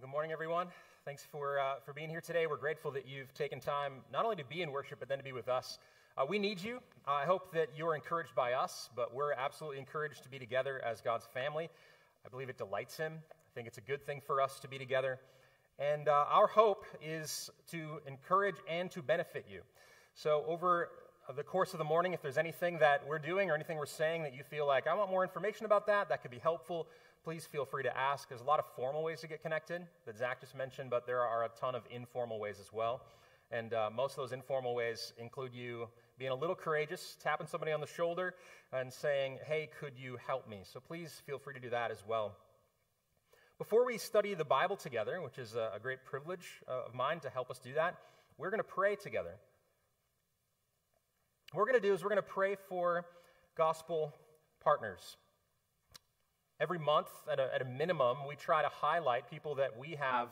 Well, good morning, everyone. Thanks for, uh, for being here today. We're grateful that you've taken time not only to be in worship, but then to be with us. Uh, we need you. I hope that you're encouraged by us, but we're absolutely encouraged to be together as God's family. I believe it delights Him. I think it's a good thing for us to be together. And uh, our hope is to encourage and to benefit you. So, over the course of the morning, if there's anything that we're doing or anything we're saying that you feel like, I want more information about that, that could be helpful, please feel free to ask. There's a lot of formal ways to get connected that Zach just mentioned, but there are a ton of informal ways as well. And uh, most of those informal ways include you being a little courageous, tapping somebody on the shoulder, and saying, Hey, could you help me? So please feel free to do that as well. Before we study the Bible together, which is a, great privilege uh, of mine to help us do that, we're going to pray together. What we're going to do is we're going to pray for gospel partners. Every month, at a, at a minimum, we try to highlight people that we have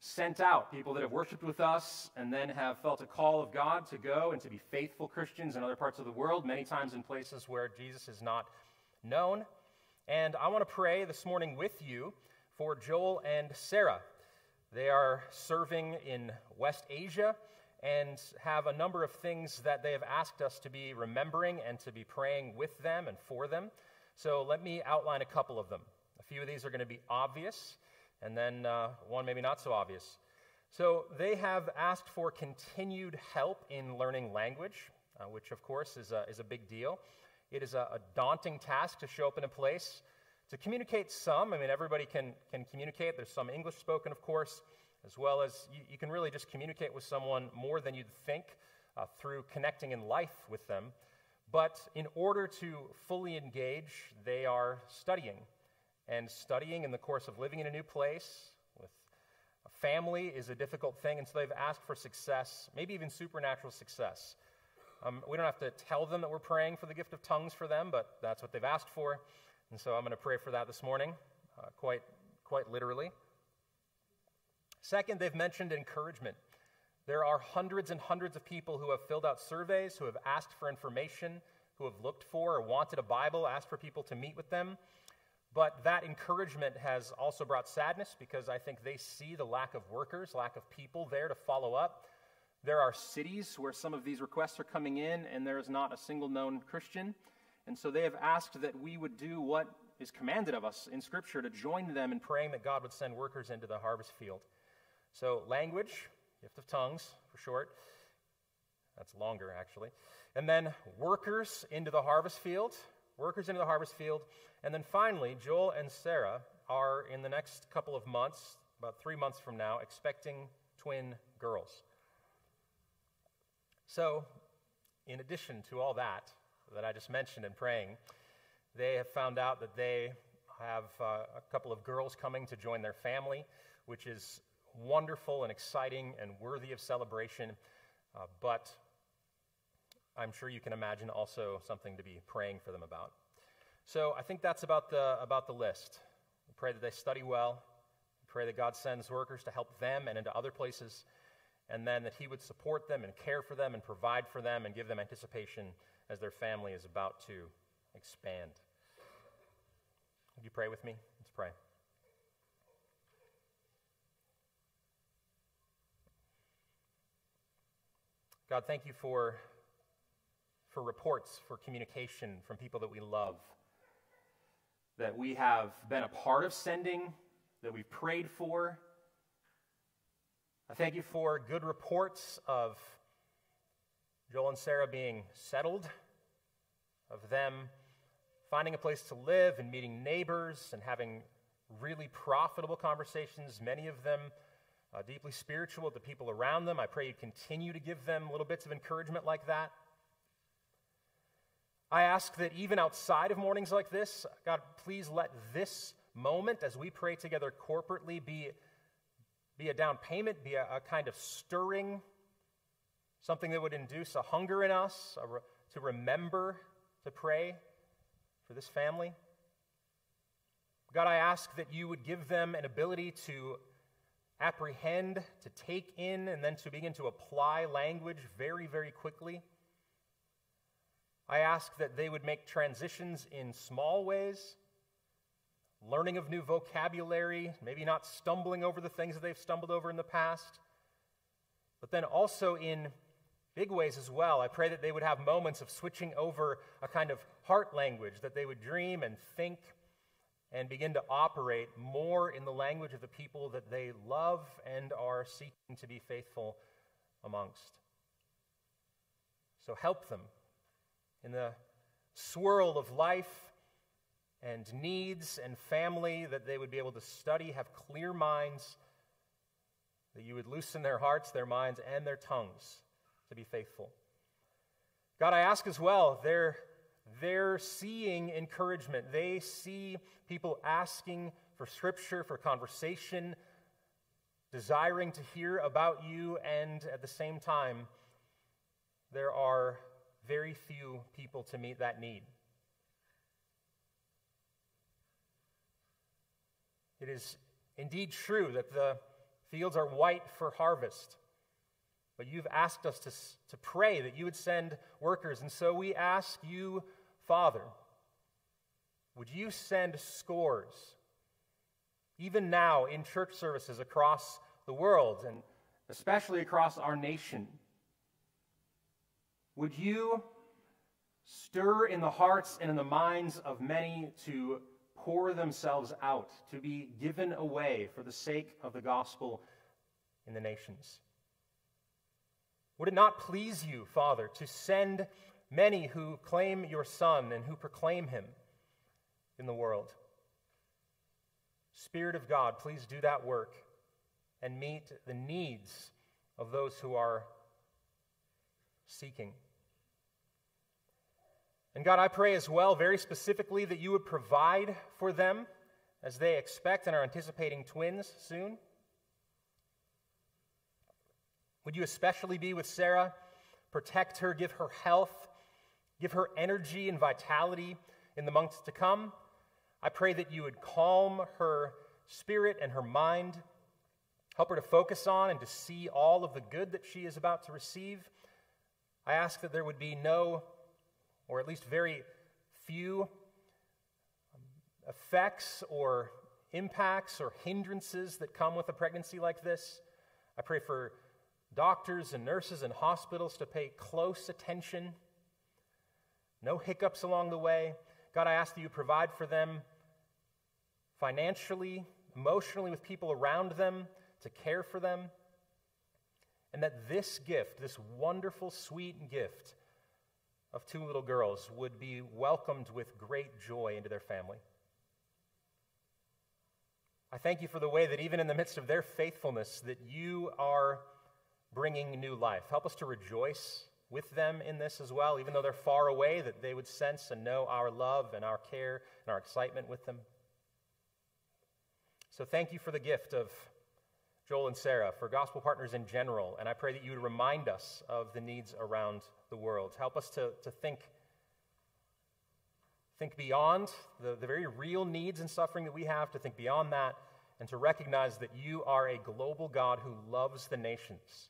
sent out, people that have worshiped with us and then have felt a call of God to go and to be faithful Christians in other parts of the world, many times in places where Jesus is not known. And I want to pray this morning with you for Joel and Sarah. They are serving in West Asia and have a number of things that they have asked us to be remembering and to be praying with them and for them. So let me outline a couple of them. A few of these are going to be obvious, and then uh, one maybe not so obvious. So they have asked for continued help in learning language, uh, which of course is a, is a big deal. It is a, a daunting task to show up in a place to communicate some. I mean, everybody can, can communicate. There's some English spoken, of course, as well as you, you can really just communicate with someone more than you'd think uh, through connecting in life with them. But in order to fully engage, they are studying. And studying in the course of living in a new place with a family is a difficult thing, and so they've asked for success, maybe even supernatural success. Um, we don't have to tell them that we're praying for the gift of tongues for them, but that's what they've asked for. And so I'm going to pray for that this morning, uh, quite, quite literally. Second, they've mentioned encouragement. There are hundreds and hundreds of people who have filled out surveys, who have asked for information, who have looked for or wanted a Bible, asked for people to meet with them. But that encouragement has also brought sadness because I think they see the lack of workers, lack of people there to follow up. There are cities where some of these requests are coming in, and there is not a single known Christian. And so they have asked that we would do what is commanded of us in Scripture to join them in praying that God would send workers into the harvest field. So, language, gift of tongues for short. That's longer, actually. And then workers into the harvest field. Workers into the harvest field. And then finally, Joel and Sarah are in the next couple of months, about three months from now, expecting twin girls. So, in addition to all that that I just mentioned in praying, they have found out that they have uh, a couple of girls coming to join their family, which is wonderful and exciting and worthy of celebration, uh, but I'm sure you can imagine also something to be praying for them about. So I think that's about the, about the list. We pray that they study well. We pray that God sends workers to help them and into other places, and then that He would support them and care for them and provide for them and give them anticipation as their family is about to expand. Would you pray with me? Let's pray. God, thank you for, for reports, for communication from people that we love, that we have been a part of sending, that we've prayed for. I thank you for good reports of Joel and Sarah being settled, of them finding a place to live and meeting neighbors and having really profitable conversations, many of them uh, deeply spiritual the people around them. I pray you continue to give them little bits of encouragement like that. I ask that even outside of mornings like this, God, please let this moment as we pray together corporately be, be a down payment, be a, a kind of stirring, something that would induce a hunger in us re, to remember to pray for this family. God, I ask that you would give them an ability to apprehend, to take in, and then to begin to apply language very, very quickly. I ask that they would make transitions in small ways, learning of new vocabulary, maybe not stumbling over the things that they've stumbled over in the past. But then also in big ways as well, I pray that they would have moments of switching over a kind of heart language, that they would dream and think and begin to operate more in the language of the people that they love and are seeking to be faithful amongst. So help them in the swirl of life and needs and family, that they would be able to study, have clear minds, that you would loosen their hearts, their minds, and their tongues to be faithful. God, I ask as well, they're, they're seeing encouragement. They see people asking for scripture, for conversation, desiring to hear about you, and at the same time, there are very few people to meet that need. It is indeed true that the fields are white for harvest, but you've asked us to, to pray that you would send workers. And so we ask you, Father, would you send scores, even now in church services across the world and especially across our nation? Would you stir in the hearts and in the minds of many to pour themselves out, to be given away for the sake of the gospel in the nations? Would it not please you, Father, to send many who claim your Son and who proclaim him in the world? Spirit of God, please do that work and meet the needs of those who are seeking. And God, I pray as well, very specifically, that you would provide for them as they expect and are anticipating twins soon. Would you especially be with Sarah? Protect her, give her health, give her energy and vitality in the months to come. I pray that you would calm her spirit and her mind, help her to focus on and to see all of the good that she is about to receive. I ask that there would be no or at least very few effects or impacts or hindrances that come with a pregnancy like this. I pray for doctors and nurses and hospitals to pay close attention. No hiccups along the way. God, I ask that you provide for them financially, emotionally, with people around them to care for them. And that this gift, this wonderful, sweet gift, of two little girls would be welcomed with great joy into their family. I thank you for the way that even in the midst of their faithfulness that you are bringing new life. Help us to rejoice with them in this as well, even though they're far away, that they would sense and know our love and our care and our excitement with them. So thank you for the gift of Joel and Sarah, for gospel partners in general, and I pray that you would remind us of the needs around the world. Help us to, to think, think beyond the, the very real needs and suffering that we have, to think beyond that, and to recognize that you are a global God who loves the nations.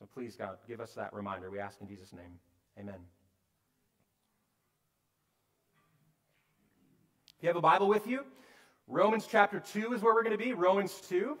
So please, God, give us that reminder. We ask in Jesus' name. Amen. If you have a Bible with you, Romans chapter 2 is where we're going to be. Romans 2.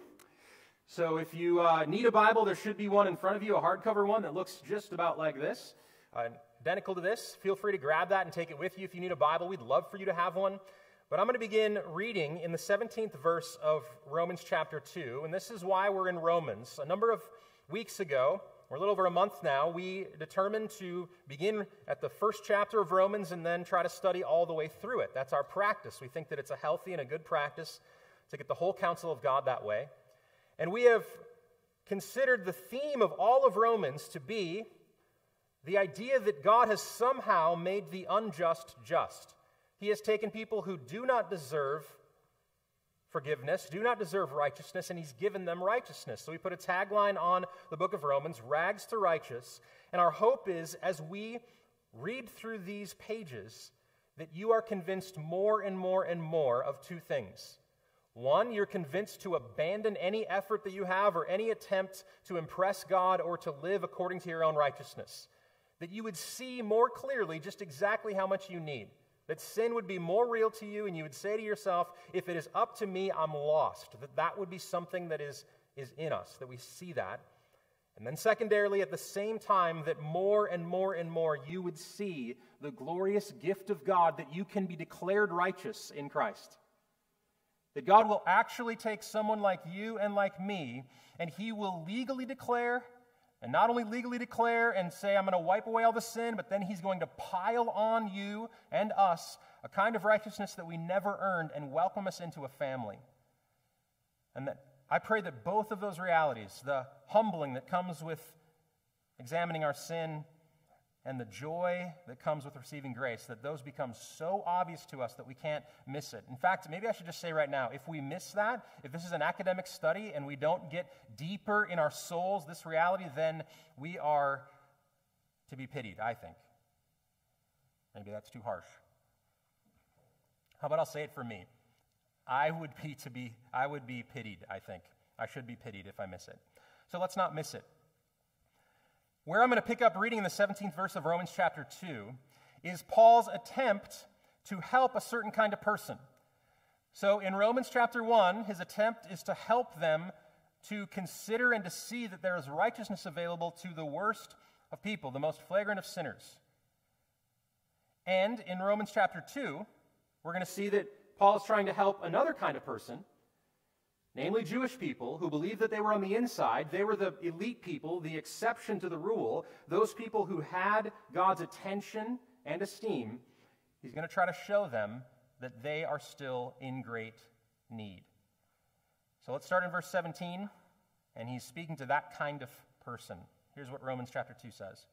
So if you uh, need a Bible, there should be one in front of you, a hardcover one that looks just about like this. Uh, identical to this. Feel free to grab that and take it with you if you need a Bible. We'd love for you to have one. But I'm going to begin reading in the 17th verse of Romans chapter 2. And this is why we're in Romans. A number of weeks ago, we're a little over a month now, we determined to begin at the first chapter of Romans and then try to study all the way through it. That's our practice. We think that it's a healthy and a good practice to get the whole counsel of God that way. And we have considered the theme of all of Romans to be the idea that God has somehow made the unjust just. He has taken people who do not deserve forgiveness, do not deserve righteousness, and he's given them righteousness. So we put a tagline on the book of Romans, rags to righteous. And our hope is as we read through these pages, that you are convinced more and more and more of two things. One, you're convinced to abandon any effort that you have or any attempt to impress God or to live according to your own righteousness. That you would see more clearly just exactly how much you need That sin would be more real to you, and you would say to yourself, if it is up to me, I'm lost. That that would be something that is, is in us, that we see that. And then, secondarily, at the same time, that more and more and more you would see the glorious gift of God that you can be declared righteous in Christ. That God will actually take someone like you and like me, and He will legally declare, and not only legally declare and say, I'm going to wipe away all the sin, but then He's going to pile on you and us a kind of righteousness that we never earned and welcome us into a family. And that I pray that both of those realities, the humbling that comes with examining our sin and the joy that comes with receiving grace, that those become so obvious to us that we can't miss it. In fact, maybe I should just say right now if we miss that, if this is an academic study and we don't get deeper in our souls this reality, then we are to be pitied, I think. Maybe that's too harsh. How about I'll say it for me? I would be to be I would be pitied, I think. I should be pitied if I miss it. So let's not miss it. Where I'm going to pick up reading in the 17th verse of Romans chapter 2 is Paul's attempt to help a certain kind of person. So in Romans chapter 1, his attempt is to help them to consider and to see that there is righteousness available to the worst of people, the most flagrant of sinners. And in Romans chapter 2, we're going to see that Paul is trying to help another kind of person, namely Jewish people who believed that they were on the inside. They were the elite people, the exception to the rule, those people who had God's attention and esteem. He's going to try to show them that they are still in great need. So let's start in verse 17, and he's speaking to that kind of person. Here's what Romans chapter 2 says.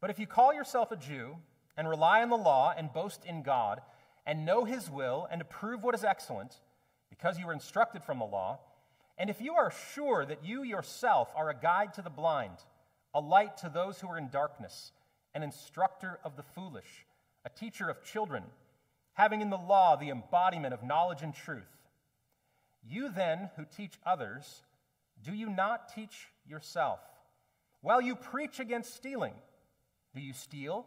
But if you call yourself a Jew, and rely on the law and boast in God and know his will and approve what is excellent because you were instructed from the law, and if you are sure that you yourself are a guide to the blind, a light to those who are in darkness, an instructor of the foolish, a teacher of children, having in the law the embodiment of knowledge and truth, you then who teach others, do you not teach yourself? While you preach against stealing, do you steal?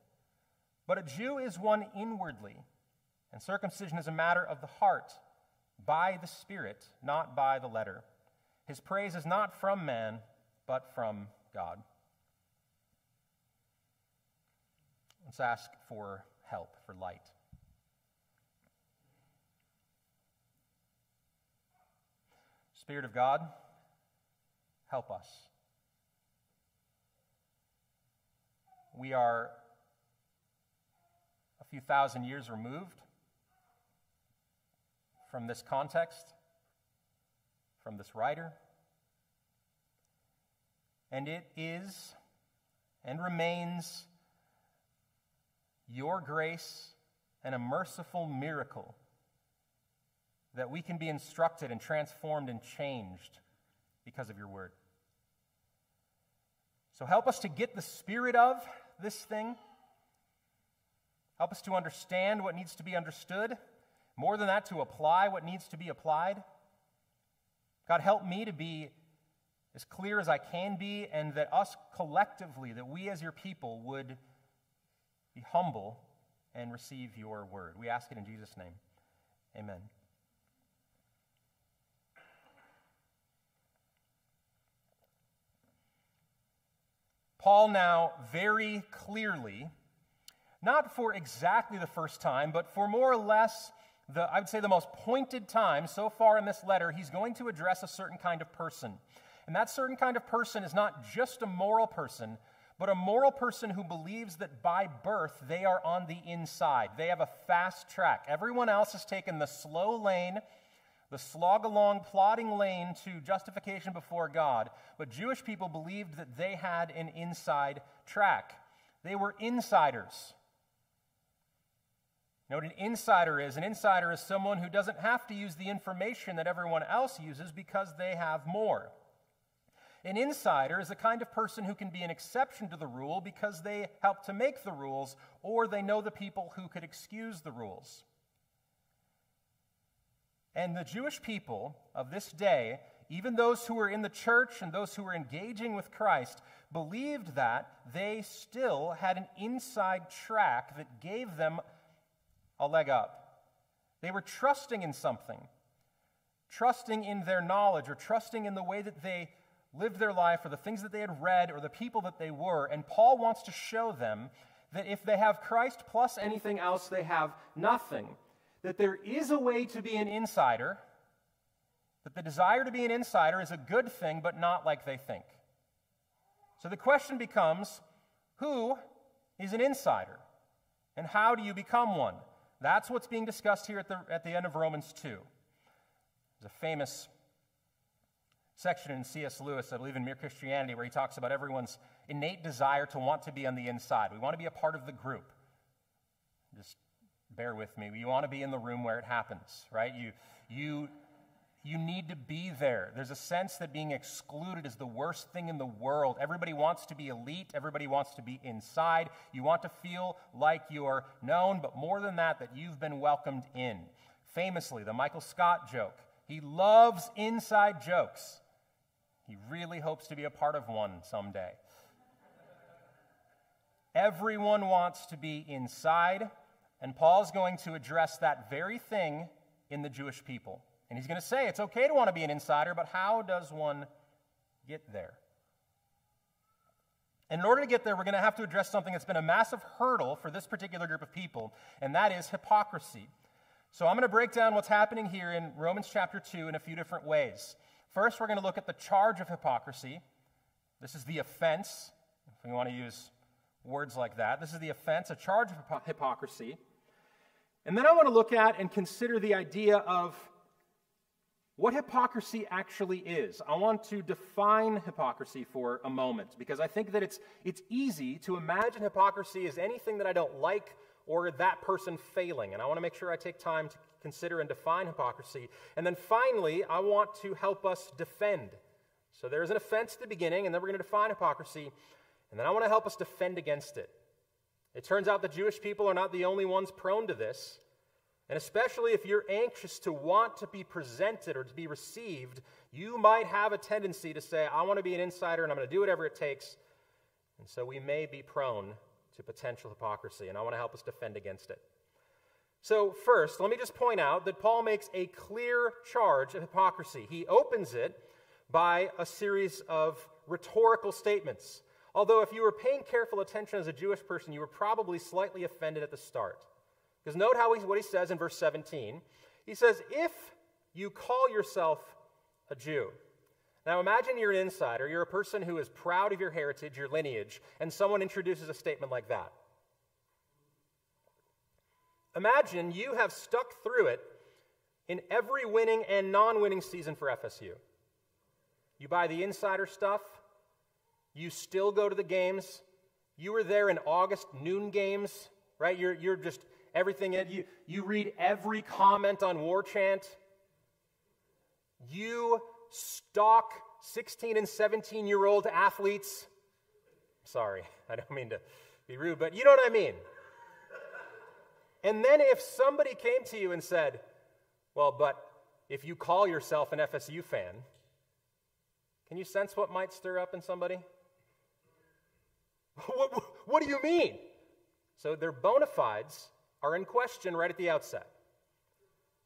but a Jew is one inwardly, and circumcision is a matter of the heart, by the Spirit, not by the letter. His praise is not from man, but from God. Let's ask for help, for light. Spirit of God, help us. We are few thousand years removed from this context, from this writer. And it is and remains your grace and a merciful miracle that we can be instructed and transformed and changed because of your word. So help us to get the spirit of this thing Help us to understand what needs to be understood. More than that, to apply what needs to be applied. God, help me to be as clear as I can be, and that us collectively, that we as your people would be humble and receive your word. We ask it in Jesus' name. Amen. Paul now very clearly not for exactly the first time, but for more or less the, I would say the most pointed time so far in this letter, he's going to address a certain kind of person. And that certain kind of person is not just a moral person, but a moral person who believes that by birth they are on the inside. They have a fast track. Everyone else has taken the slow lane, the slog along, plodding lane to justification before God. But Jewish people believed that they had an inside track. They were insiders. What an insider is? An insider is someone who doesn't have to use the information that everyone else uses because they have more. An insider is a kind of person who can be an exception to the rule because they help to make the rules or they know the people who could excuse the rules. And the Jewish people of this day, even those who were in the church and those who were engaging with Christ, believed that they still had an inside track that gave them a leg up. They were trusting in something, trusting in their knowledge or trusting in the way that they lived their life or the things that they had read or the people that they were. And Paul wants to show them that if they have Christ plus anything else, they have nothing. That there is a way to be an insider, that the desire to be an insider is a good thing, but not like they think. So the question becomes who is an insider? And how do you become one? That's what's being discussed here at the, at the end of Romans 2. There's a famous section in C.S. Lewis, I believe in Mere Christianity, where he talks about everyone's innate desire to want to be on the inside. We want to be a part of the group. Just bear with me. You want to be in the room where it happens, right? You, you you need to be there. There's a sense that being excluded is the worst thing in the world. Everybody wants to be elite, everybody wants to be inside. You want to feel like you're known, but more than that, that you've been welcomed in. Famously, the Michael Scott joke. He loves inside jokes. He really hopes to be a part of one someday. Everyone wants to be inside, and Paul's going to address that very thing in the Jewish people. And he's going to say it's okay to want to be an insider, but how does one get there? And in order to get there, we're going to have to address something that's been a massive hurdle for this particular group of people, and that is hypocrisy. So I'm going to break down what's happening here in Romans chapter 2 in a few different ways. First, we're going to look at the charge of hypocrisy. This is the offense, if we want to use words like that. This is the offense, a charge of hypocrisy. And then I want to look at and consider the idea of what hypocrisy actually is. I want to define hypocrisy for a moment because I think that it's, it's easy to imagine hypocrisy as anything that I don't like or that person failing. And I want to make sure I take time to consider and define hypocrisy. And then finally, I want to help us defend. So there's an offense at the beginning, and then we're going to define hypocrisy. And then I want to help us defend against it. It turns out the Jewish people are not the only ones prone to this. And especially if you're anxious to want to be presented or to be received, you might have a tendency to say, I want to be an insider and I'm going to do whatever it takes. And so we may be prone to potential hypocrisy, and I want to help us defend against it. So, first, let me just point out that Paul makes a clear charge of hypocrisy. He opens it by a series of rhetorical statements. Although, if you were paying careful attention as a Jewish person, you were probably slightly offended at the start. Because note how he, what he says in verse 17. He says, If you call yourself a Jew. Now imagine you're an insider, you're a person who is proud of your heritage, your lineage, and someone introduces a statement like that. Imagine you have stuck through it in every winning and non winning season for FSU. You buy the insider stuff, you still go to the games, you were there in August noon games, right? You're, you're just everything in. You, you read every comment on War Chant. You stalk 16 and 17 year old athletes. Sorry, I don't mean to be rude, but you know what I mean. And then if somebody came to you and said, Well, but if you call yourself an FSU fan, can you sense what might stir up in somebody? what, what do you mean? So they're bona fides are in question right at the outset.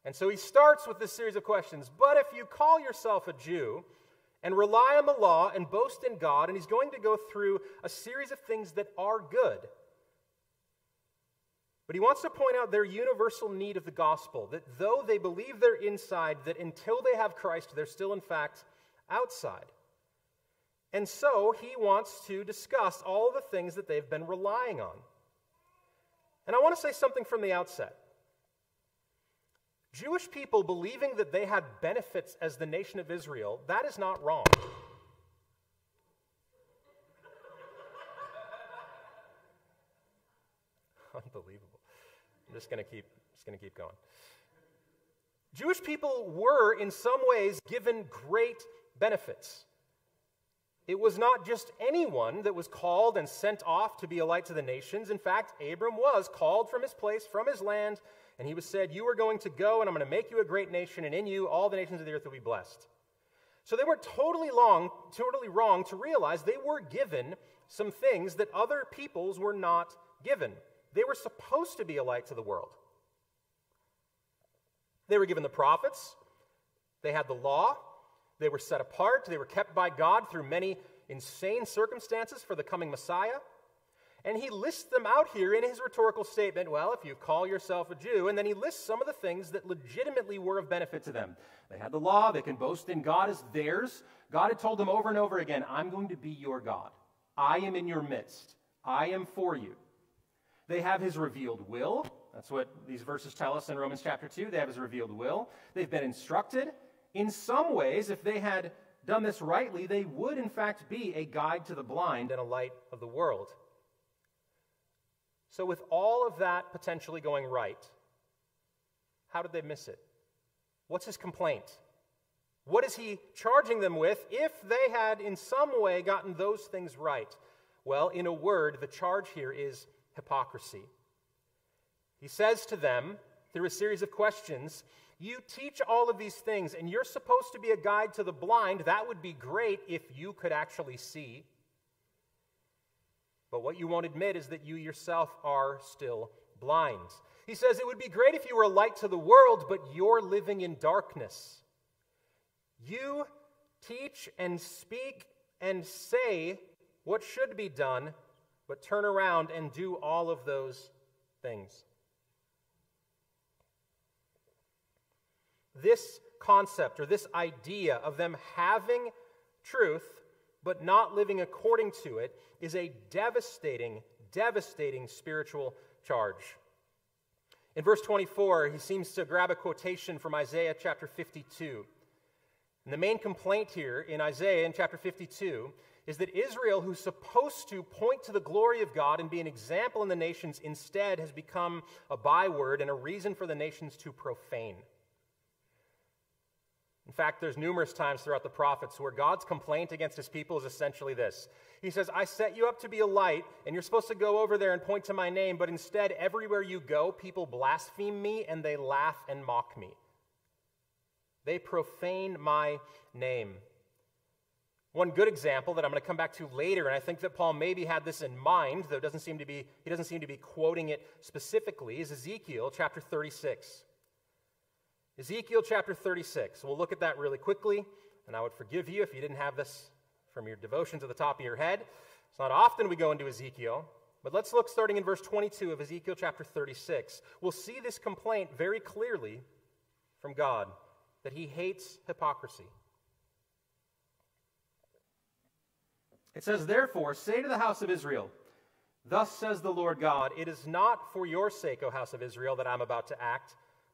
And so he starts with this series of questions. But if you call yourself a Jew and rely on the law and boast in God, and he's going to go through a series of things that are good. But he wants to point out their universal need of the gospel, that though they believe they're inside, that until they have Christ, they're still in fact outside. And so he wants to discuss all the things that they've been relying on. And I want to say something from the outset. Jewish people believing that they had benefits as the nation of Israel, that is not wrong. Unbelievable. I'm just going to keep just going to keep going. Jewish people were in some ways given great benefits. It was not just anyone that was called and sent off to be a light to the nations. In fact, Abram was called from his place, from his land, and he was said, You are going to go, and I'm going to make you a great nation, and in you all the nations of the earth will be blessed. So they were totally wrong, totally wrong to realize they were given some things that other peoples were not given. They were supposed to be a light to the world. They were given the prophets, they had the law, they were set apart, they were kept by God through many insane circumstances for the coming Messiah. And he lists them out here in his rhetorical statement. Well, if you call yourself a Jew, and then he lists some of the things that legitimately were of benefit to them. They had the law, they can boast in God as theirs. God had told them over and over again, I'm going to be your God. I am in your midst, I am for you. They have his revealed will. That's what these verses tell us in Romans chapter 2. They have his revealed will. They've been instructed. In some ways, if they had done this rightly, they would in fact be a guide to the blind and a light of the world. So, with all of that potentially going right, how did they miss it? What's his complaint? What is he charging them with if they had in some way gotten those things right? Well, in a word, the charge here is hypocrisy. He says to them, through a series of questions, You teach all of these things, and you're supposed to be a guide to the blind. That would be great if you could actually see. But what you won't admit is that you yourself are still blind. He says, It would be great if you were a light to the world, but you're living in darkness. You teach and speak and say what should be done, but turn around and do all of those things. This concept or this idea of them having truth but not living according to it is a devastating, devastating spiritual charge. In verse 24, he seems to grab a quotation from Isaiah chapter 52. And the main complaint here in Isaiah in chapter 52 is that Israel, who's supposed to point to the glory of God and be an example in the nations, instead has become a byword and a reason for the nations to profane. In fact, there's numerous times throughout the prophets where God's complaint against his people is essentially this. He says, I set you up to be a light, and you're supposed to go over there and point to my name, but instead, everywhere you go, people blaspheme me and they laugh and mock me. They profane my name. One good example that I'm going to come back to later, and I think that Paul maybe had this in mind, though doesn't seem to be, he doesn't seem to be quoting it specifically, is Ezekiel chapter 36. Ezekiel chapter 36. We'll look at that really quickly, and I would forgive you if you didn't have this from your devotions at the top of your head. It's not often we go into Ezekiel, but let's look starting in verse 22 of Ezekiel chapter 36. We'll see this complaint very clearly from God that he hates hypocrisy. It says, Therefore, say to the house of Israel, Thus says the Lord God, It is not for your sake, O house of Israel, that I'm about to act,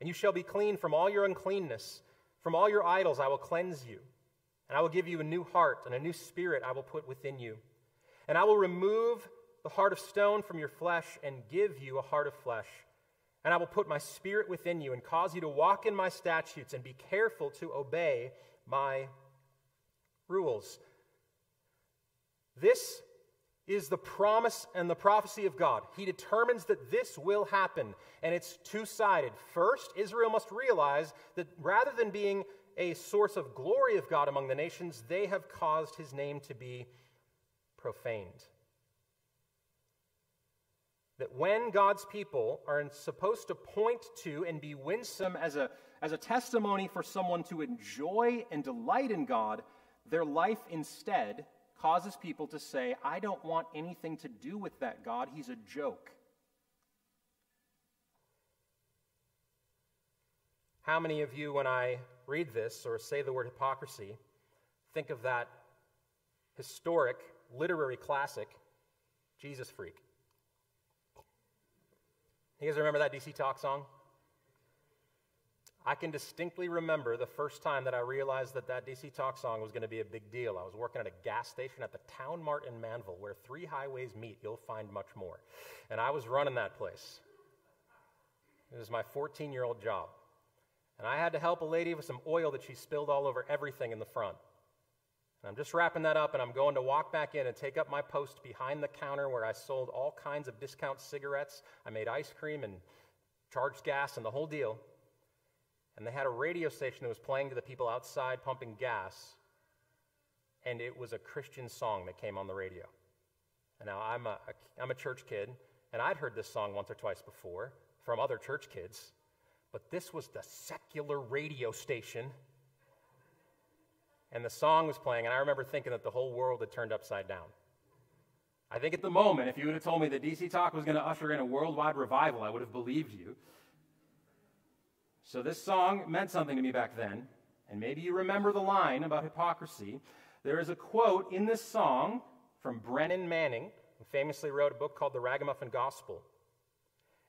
and you shall be clean from all your uncleanness. From all your idols I will cleanse you. And I will give you a new heart, and a new spirit I will put within you. And I will remove the heart of stone from your flesh and give you a heart of flesh. And I will put my spirit within you and cause you to walk in my statutes and be careful to obey my rules. This is the promise and the prophecy of God. He determines that this will happen, and it's two sided. First, Israel must realize that rather than being a source of glory of God among the nations, they have caused his name to be profaned. That when God's people are supposed to point to and be winsome as a, as a testimony for someone to enjoy and delight in God, their life instead causes people to say, I don't want anything to do with that God. He's a joke. How many of you, when I read this or say the word hypocrisy, think of that historic literary classic, Jesus Freak? You guys remember that DC Talk song? I can distinctly remember the first time that I realized that that DC Talk song was going to be a big deal. I was working at a gas station at the Town Mart in Manville, where three highways meet. You'll find much more. And I was running that place. It was my 14 year old job. And I had to help a lady with some oil that she spilled all over everything in the front. And I'm just wrapping that up, and I'm going to walk back in and take up my post behind the counter where I sold all kinds of discount cigarettes. I made ice cream and charged gas and the whole deal and they had a radio station that was playing to the people outside pumping gas, and it was a Christian song that came on the radio. And now I'm a, I'm a church kid, and I'd heard this song once or twice before from other church kids, but this was the secular radio station. And the song was playing, and I remember thinking that the whole world had turned upside down. I think at the moment, if you would have told me that DC Talk was going to usher in a worldwide revival, I would have believed you. So this song meant something to me back then, and maybe you remember the line about hypocrisy. There is a quote in this song from Brennan Manning, who famously wrote a book called The Ragamuffin Gospel.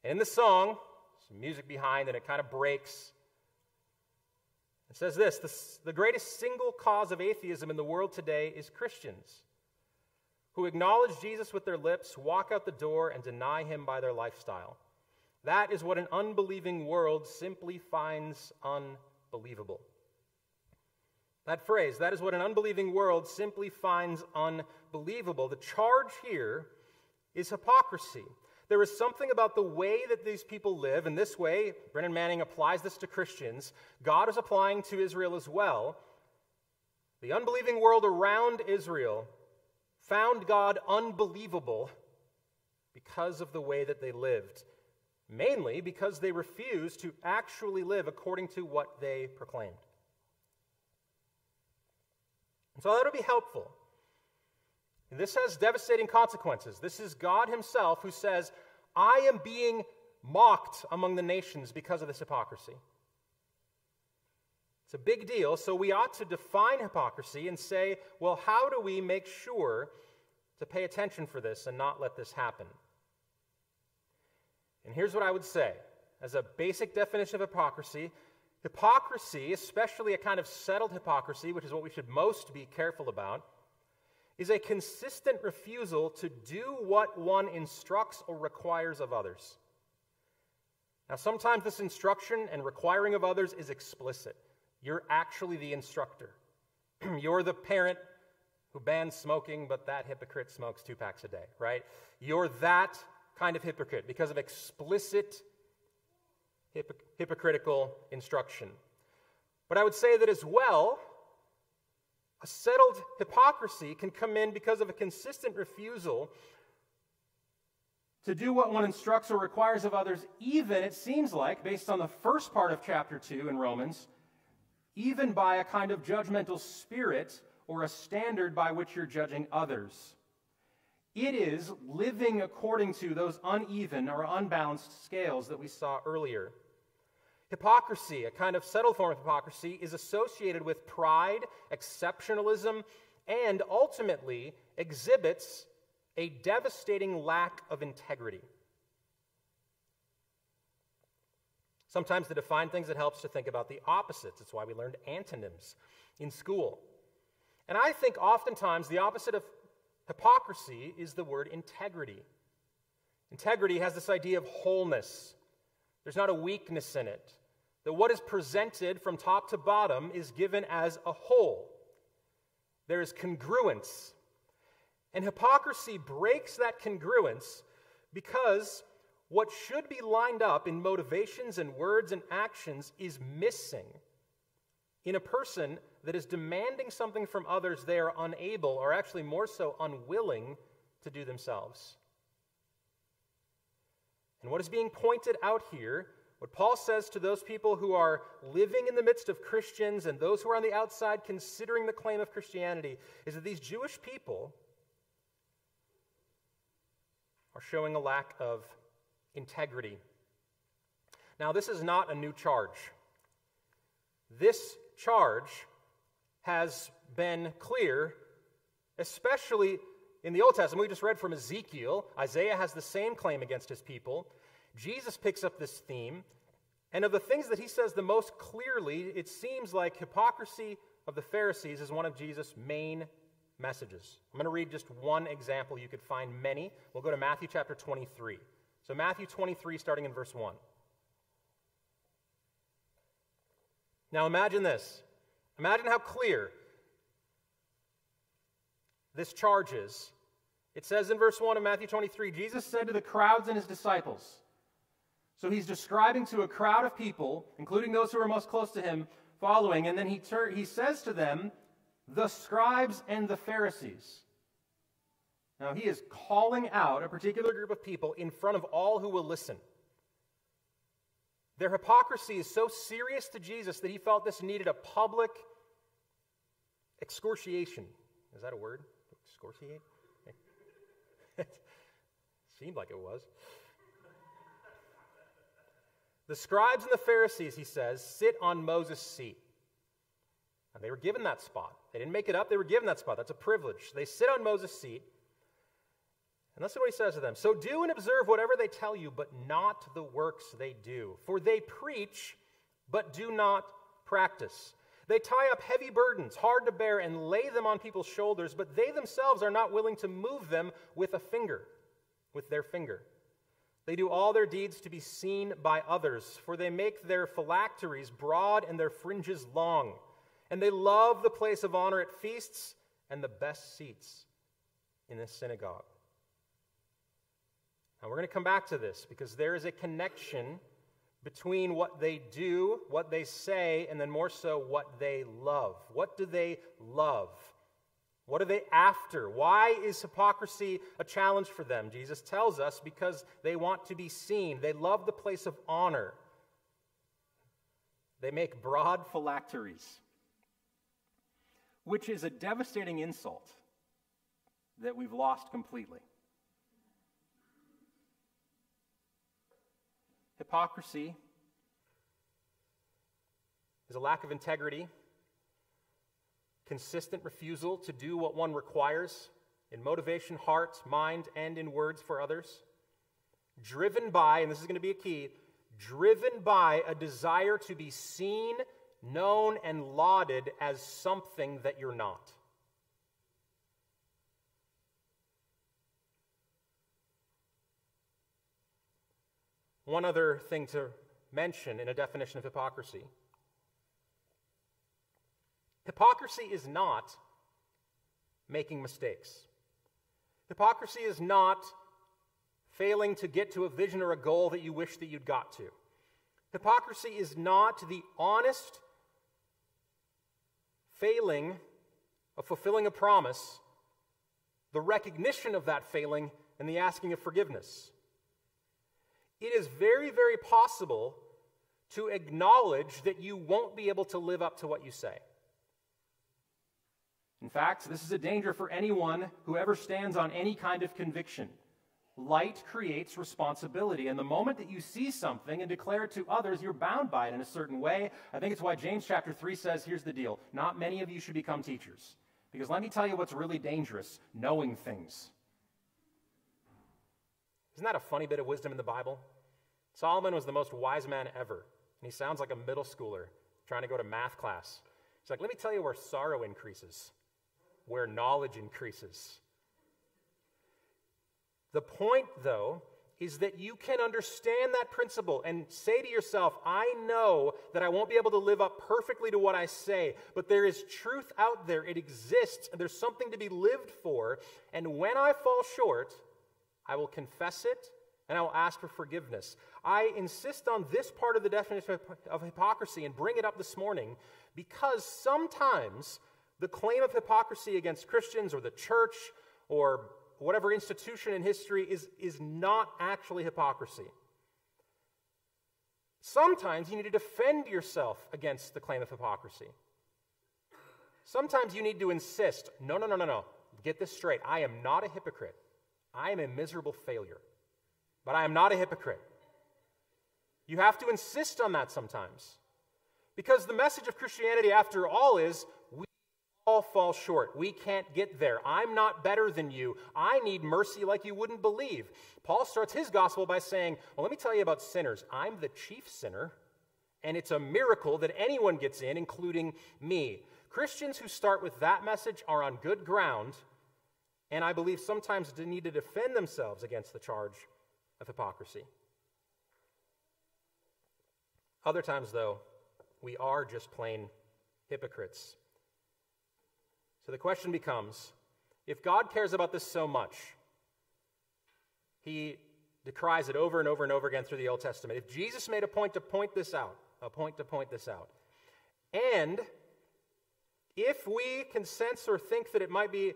And in the song, some music behind, and it kind of breaks. It says this the, the greatest single cause of atheism in the world today is Christians who acknowledge Jesus with their lips, walk out the door, and deny him by their lifestyle. That is what an unbelieving world simply finds unbelievable. That phrase, that is what an unbelieving world simply finds unbelievable. The charge here is hypocrisy. There is something about the way that these people live, and this way, Brennan Manning applies this to Christians. God is applying to Israel as well. The unbelieving world around Israel found God unbelievable because of the way that they lived mainly because they refused to actually live according to what they proclaimed. And so that would be helpful. And this has devastating consequences. This is God Himself who says, I am being mocked among the nations because of this hypocrisy. It's a big deal, so we ought to define hypocrisy and say, well, how do we make sure to pay attention for this and not let this happen? And here's what I would say as a basic definition of hypocrisy hypocrisy, especially a kind of settled hypocrisy, which is what we should most be careful about, is a consistent refusal to do what one instructs or requires of others. Now, sometimes this instruction and requiring of others is explicit. You're actually the instructor. You're the parent who bans smoking, but that hypocrite smokes two packs a day, right? You're that kind of hypocrite because of explicit hypocritical instruction. But I would say that as well, a settled hypocrisy can come in because of a consistent refusal to do what one instructs or requires of others, even, it seems like, based on the first part of chapter 2 in Romans, even by a kind of judgmental spirit or a standard by which you're judging others. It is living according to those uneven or unbalanced scales that we saw earlier. Hypocrisy, a kind of subtle form of hypocrisy, is associated with pride, exceptionalism, and ultimately exhibits a devastating lack of integrity. Sometimes to define things, it helps to think about the opposites. It's why we learned antonyms in school. And I think oftentimes the opposite of Hypocrisy is the word integrity. Integrity has this idea of wholeness, there's not a weakness in it. That what is presented from top to bottom is given as a whole. There is congruence. And hypocrisy breaks that congruence because what should be lined up in motivations and words and actions is missing in a person that is demanding something from others they are unable, or actually more so, unwilling to do themselves. And what is being pointed out here, what Paul says to those people who are living in the midst of Christians and those who are on the outside considering the claim of Christianity, is that these Jewish people are showing a lack of integrity. Now, this is not a new charge. This charge has been clear, especially in the Old Testament. We just read from Ezekiel. Isaiah has the same claim against his people. Jesus picks up this theme. And of the things that he says the most clearly, it seems like hypocrisy of the Pharisees is one of Jesus' main messages. I'm going to read just one example. You could find many. We'll go to Matthew chapter 23. So, Matthew 23, starting in verse 1. Now, imagine this. Imagine how clear this charge is. It says in verse 1 of Matthew 23 Jesus said to the crowds and his disciples, so he's describing to a crowd of people, including those who are most close to him, following, and then he, tur- he says to them, the scribes and the Pharisees. Now, he is calling out a particular group of people in front of all who will listen. Their hypocrisy is so serious to Jesus that he felt this needed a public excoriation. Is that a word? Excoriate? Seemed like it was. The scribes and the Pharisees, he says, sit on Moses' seat. And they were given that spot. They didn't make it up, they were given that spot. That's a privilege. They sit on Moses' seat. And listen to what he says to them. So do and observe whatever they tell you, but not the works they do. For they preach, but do not practice. They tie up heavy burdens, hard to bear, and lay them on people's shoulders, but they themselves are not willing to move them with a finger, with their finger. They do all their deeds to be seen by others, for they make their phylacteries broad and their fringes long. And they love the place of honor at feasts and the best seats in the synagogue. Now, we're going to come back to this because there is a connection between what they do, what they say, and then more so what they love. What do they love? What are they after? Why is hypocrisy a challenge for them? Jesus tells us because they want to be seen. They love the place of honor. They make broad phylacteries which is a devastating insult that we've lost completely. Hypocrisy is a lack of integrity, consistent refusal to do what one requires in motivation, heart, mind, and in words for others. Driven by, and this is going to be a key, driven by a desire to be seen known and lauded as something that you're not. One other thing to mention in a definition of hypocrisy hypocrisy is not making mistakes. Hypocrisy is not failing to get to a vision or a goal that you wish that you'd got to. Hypocrisy is not the honest failing of fulfilling a promise, the recognition of that failing, and the asking of forgiveness. It is very, very possible to acknowledge that you won't be able to live up to what you say. In fact, this is a danger for anyone who ever stands on any kind of conviction. Light creates responsibility. And the moment that you see something and declare it to others, you're bound by it in a certain way. I think it's why James chapter 3 says here's the deal not many of you should become teachers. Because let me tell you what's really dangerous knowing things. Isn't that a funny bit of wisdom in the Bible? Solomon was the most wise man ever. And he sounds like a middle schooler trying to go to math class. He's like, let me tell you where sorrow increases, where knowledge increases. The point, though, is that you can understand that principle and say to yourself, I know that I won't be able to live up perfectly to what I say, but there is truth out there. It exists, and there's something to be lived for. And when I fall short, I will confess it and I will ask for forgiveness. I insist on this part of the definition of hypocrisy and bring it up this morning because sometimes the claim of hypocrisy against Christians or the church or whatever institution in history is, is not actually hypocrisy. Sometimes you need to defend yourself against the claim of hypocrisy. Sometimes you need to insist no, no, no, no, no. Get this straight. I am not a hypocrite. I am a miserable failure. But I am not a hypocrite. You have to insist on that sometimes. Because the message of Christianity, after all, is we all fall short. We can't get there. I'm not better than you. I need mercy like you wouldn't believe. Paul starts his gospel by saying, Well, let me tell you about sinners. I'm the chief sinner, and it's a miracle that anyone gets in, including me. Christians who start with that message are on good ground, and I believe sometimes need to defend themselves against the charge of hypocrisy. Other times, though, we are just plain hypocrites. So the question becomes if God cares about this so much, he decries it over and over and over again through the Old Testament. If Jesus made a point to point this out, a point to point this out, and if we can sense or think that it might be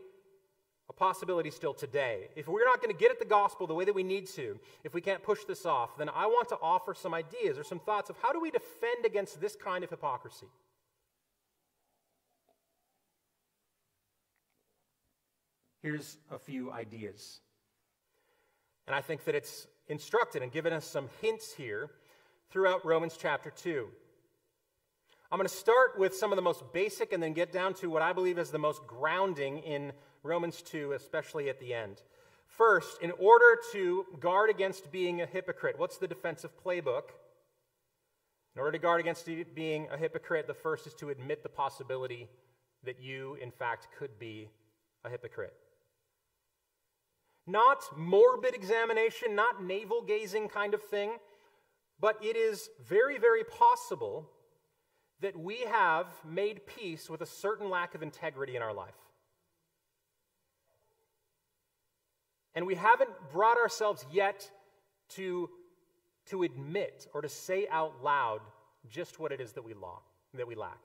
a possibility still today, if we're not going to get at the gospel the way that we need to, if we can't push this off, then I want to offer some ideas or some thoughts of how do we defend against this kind of hypocrisy? Here's a few ideas. And I think that it's instructed and given us some hints here throughout Romans chapter 2. I'm going to start with some of the most basic and then get down to what I believe is the most grounding in Romans 2, especially at the end. First, in order to guard against being a hypocrite, what's the defensive playbook? In order to guard against being a hypocrite, the first is to admit the possibility that you, in fact, could be a hypocrite. Not morbid examination, not navel gazing kind of thing, but it is very, very possible that we have made peace with a certain lack of integrity in our life. And we haven't brought ourselves yet to, to admit or to say out loud just what it is that we, law, that we lack.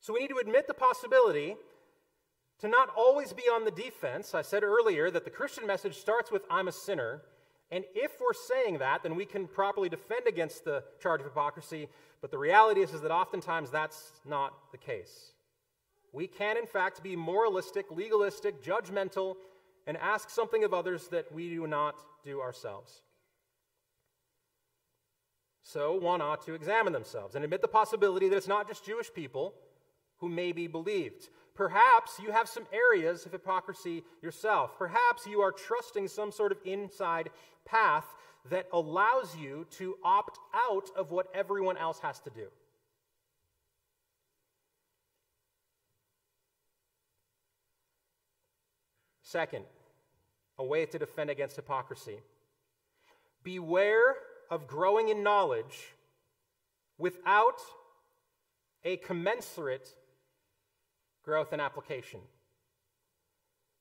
So we need to admit the possibility to not always be on the defense. I said earlier that the Christian message starts with, I'm a sinner. And if we're saying that, then we can properly defend against the charge of hypocrisy. But the reality is, is that oftentimes that's not the case. We can, in fact, be moralistic, legalistic, judgmental, and ask something of others that we do not do ourselves. So one ought to examine themselves and admit the possibility that it's not just Jewish people who may be believed. Perhaps you have some areas of hypocrisy yourself. Perhaps you are trusting some sort of inside path that allows you to opt out of what everyone else has to do. Second, a way to defend against hypocrisy. Beware of growing in knowledge without a commensurate growth in application.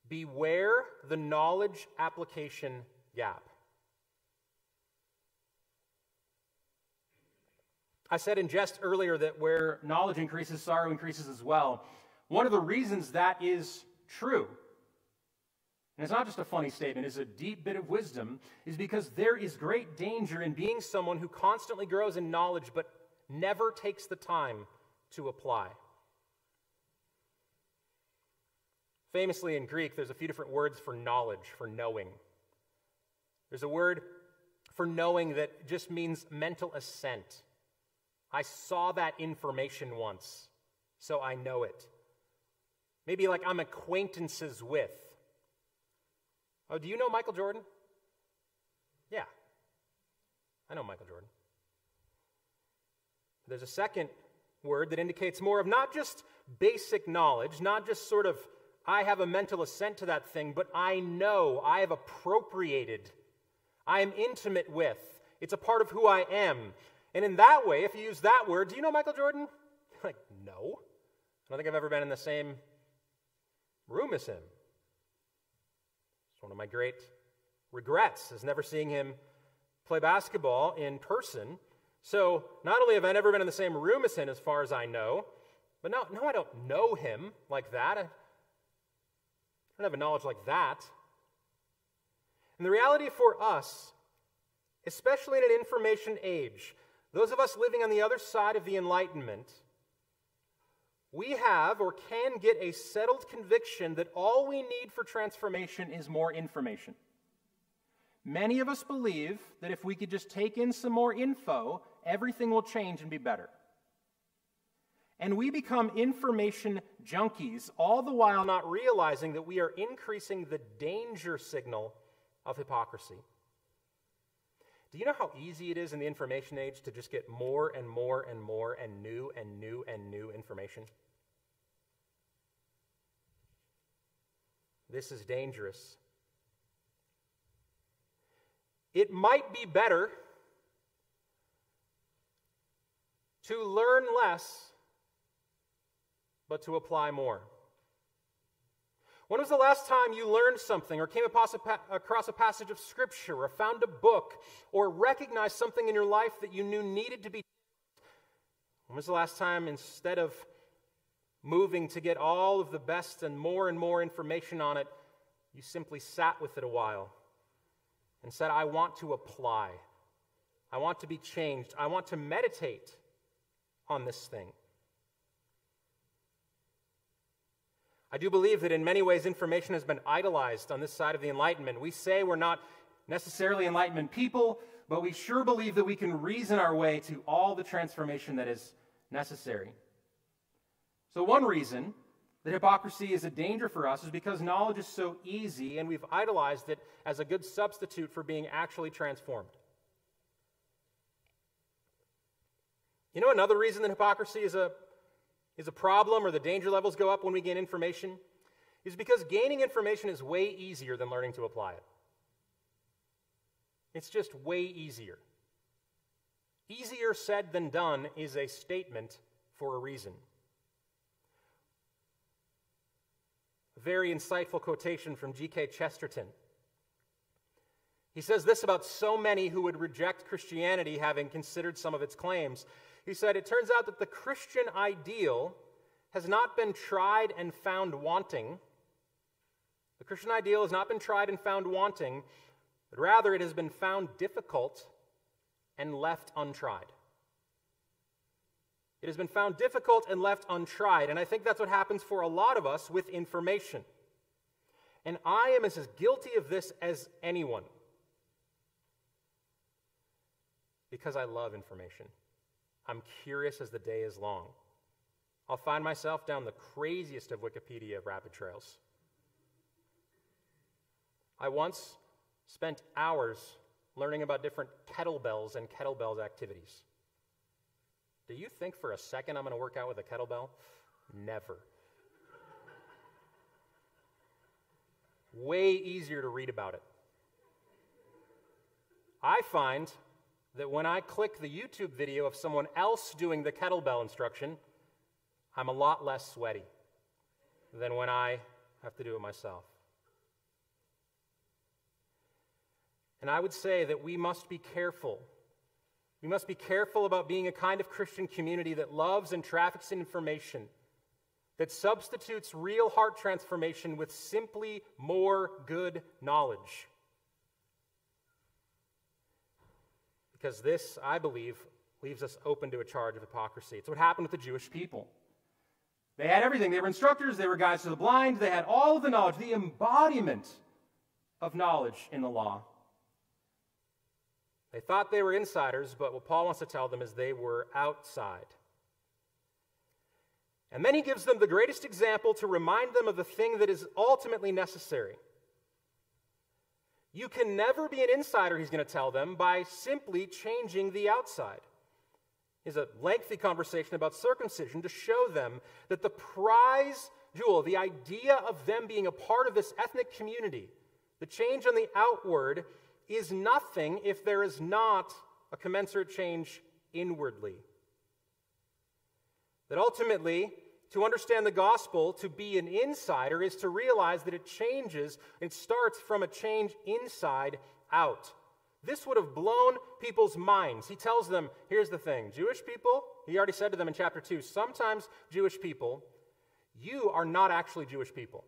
Beware the knowledge application gap. I said in jest earlier that where knowledge increases, sorrow increases as well. One of the reasons that is true, and it's not just a funny statement, it's a deep bit of wisdom, is because there is great danger in being someone who constantly grows in knowledge but never takes the time to apply. Famously in Greek, there's a few different words for knowledge, for knowing. There's a word for knowing that just means mental assent. I saw that information once, so I know it. Maybe like I'm acquaintances with. Oh, do you know Michael Jordan? Yeah, I know Michael Jordan. There's a second word that indicates more of not just basic knowledge, not just sort of I have a mental assent to that thing, but I know, I have appropriated, I am intimate with. It's a part of who I am. And in that way, if you use that word, do you know Michael Jordan? like, no. I don't think I've ever been in the same room as him. One of my great regrets is never seeing him play basketball in person. So not only have I never been in the same room as him as far as I know, but no, no, I don't know him like that. I don't have a knowledge like that. And the reality for us, especially in an information age, those of us living on the other side of the Enlightenment, we have or can get a settled conviction that all we need for transformation is more information. Many of us believe that if we could just take in some more info, everything will change and be better. And we become information junkies, all the while not realizing that we are increasing the danger signal of hypocrisy. Do you know how easy it is in the information age to just get more and more and more and new and new and new information? This is dangerous. It might be better to learn less, but to apply more. When was the last time you learned something or came across a passage of Scripture or found a book or recognized something in your life that you knew needed to be? When was the last time, instead of moving to get all of the best and more and more information on it, you simply sat with it a while and said, I want to apply. I want to be changed. I want to meditate on this thing. I do believe that in many ways information has been idolized on this side of the Enlightenment. We say we're not necessarily Enlightenment people, but we sure believe that we can reason our way to all the transformation that is necessary. So, one reason that hypocrisy is a danger for us is because knowledge is so easy and we've idolized it as a good substitute for being actually transformed. You know, another reason that hypocrisy is a, is a problem or the danger levels go up when we gain information is because gaining information is way easier than learning to apply it. It's just way easier. Easier said than done is a statement for a reason. Very insightful quotation from G.K. Chesterton. He says this about so many who would reject Christianity having considered some of its claims. He said, It turns out that the Christian ideal has not been tried and found wanting. The Christian ideal has not been tried and found wanting, but rather it has been found difficult and left untried. It has been found difficult and left untried. And I think that's what happens for a lot of us with information. And I am as guilty of this as anyone because I love information. I'm curious as the day is long. I'll find myself down the craziest of Wikipedia rabbit trails. I once spent hours learning about different kettlebells and kettlebells activities. Do you think for a second I'm going to work out with a kettlebell? Never. Way easier to read about it. I find that when I click the YouTube video of someone else doing the kettlebell instruction, I'm a lot less sweaty than when I have to do it myself. And I would say that we must be careful we must be careful about being a kind of Christian community that loves and traffics in information, that substitutes real heart transformation with simply more good knowledge. Because this, I believe, leaves us open to a charge of hypocrisy. It's what happened with the Jewish people. They had everything. They were instructors, they were guides to the blind, they had all of the knowledge, the embodiment of knowledge in the law. They thought they were insiders, but what Paul wants to tell them is they were outside. And then he gives them the greatest example to remind them of the thing that is ultimately necessary. You can never be an insider, he's going to tell them, by simply changing the outside. Is a lengthy conversation about circumcision to show them that the prize Jewel, the idea of them being a part of this ethnic community, the change on the outward, is nothing if there is not a commensurate change inwardly. That ultimately, to understand the gospel, to be an insider, is to realize that it changes, it starts from a change inside out. This would have blown people's minds. He tells them here's the thing Jewish people, he already said to them in chapter 2, sometimes Jewish people, you are not actually Jewish people.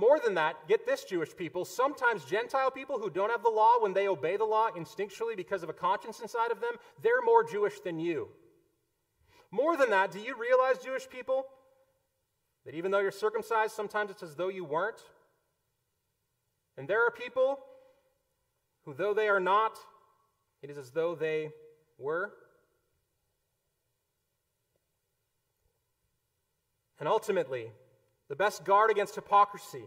More than that, get this, Jewish people. Sometimes Gentile people who don't have the law, when they obey the law instinctually because of a conscience inside of them, they're more Jewish than you. More than that, do you realize, Jewish people, that even though you're circumcised, sometimes it's as though you weren't? And there are people who, though they are not, it is as though they were. And ultimately, the best guard against hypocrisy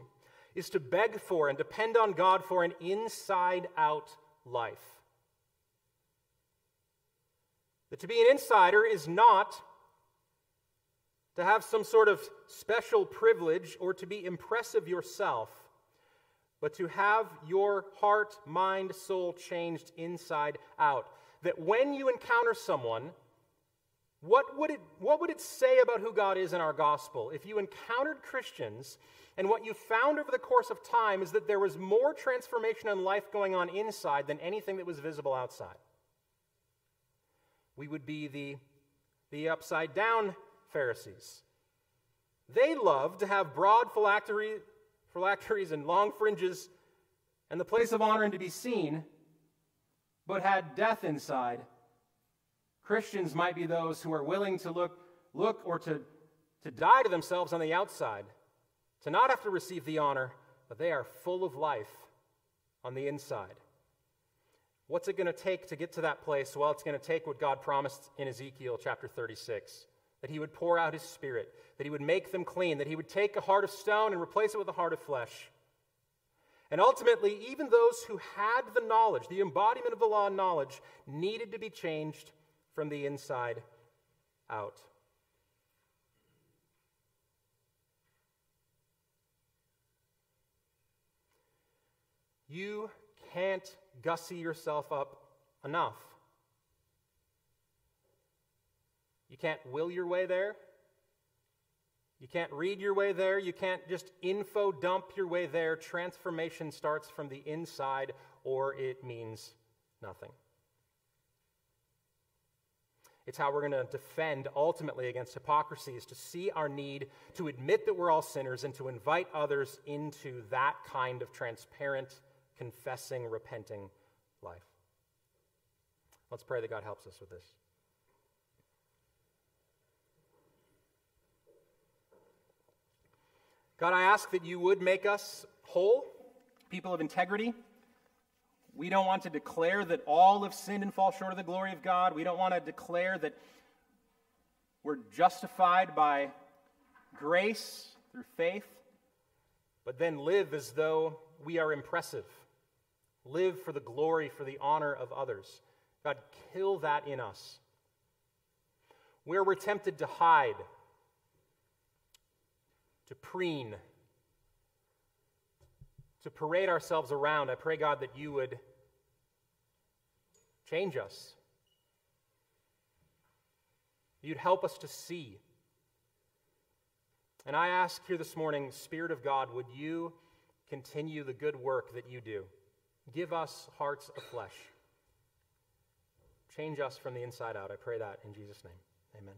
is to beg for and depend on God for an inside out life. That to be an insider is not to have some sort of special privilege or to be impressive yourself, but to have your heart, mind, soul changed inside out. That when you encounter someone, what would, it, what would it say about who God is in our gospel if you encountered Christians and what you found over the course of time is that there was more transformation in life going on inside than anything that was visible outside? We would be the, the upside down Pharisees. They loved to have broad phylactery, phylacteries and long fringes and the place of honor and to be seen, but had death inside. Christians might be those who are willing to look, look or to, to die to themselves on the outside, to not have to receive the honor, but they are full of life on the inside. What's it going to take to get to that place? Well, it's going to take what God promised in Ezekiel chapter 36 that He would pour out His Spirit, that He would make them clean, that He would take a heart of stone and replace it with a heart of flesh. And ultimately, even those who had the knowledge, the embodiment of the law and knowledge, needed to be changed from the inside out. You can't gussy yourself up enough. You can't will your way there. You can't read your way there. You can't just info dump your way there. Transformation starts from the inside, or it means nothing. It's how we're going to defend ultimately against hypocrisy, is to see our need, to admit that we're all sinners, and to invite others into that kind of transparent, confessing, repenting life. Let's pray that God helps us with this. God, I ask that you would make us whole, people of integrity. We don't want to declare that all have sinned and fall short of the glory of God. We don't want to declare that we're justified by grace through faith, but then live as though we are impressive live for the glory, for the honor of others. God, kill that in us. Where we're tempted to hide, to preen, to parade ourselves around, I pray, God, that you would change us. You'd help us to see. And I ask here this morning, Spirit of God, would you continue the good work that you do? Give us hearts of flesh. Change us from the inside out. I pray that in Jesus' name. Amen.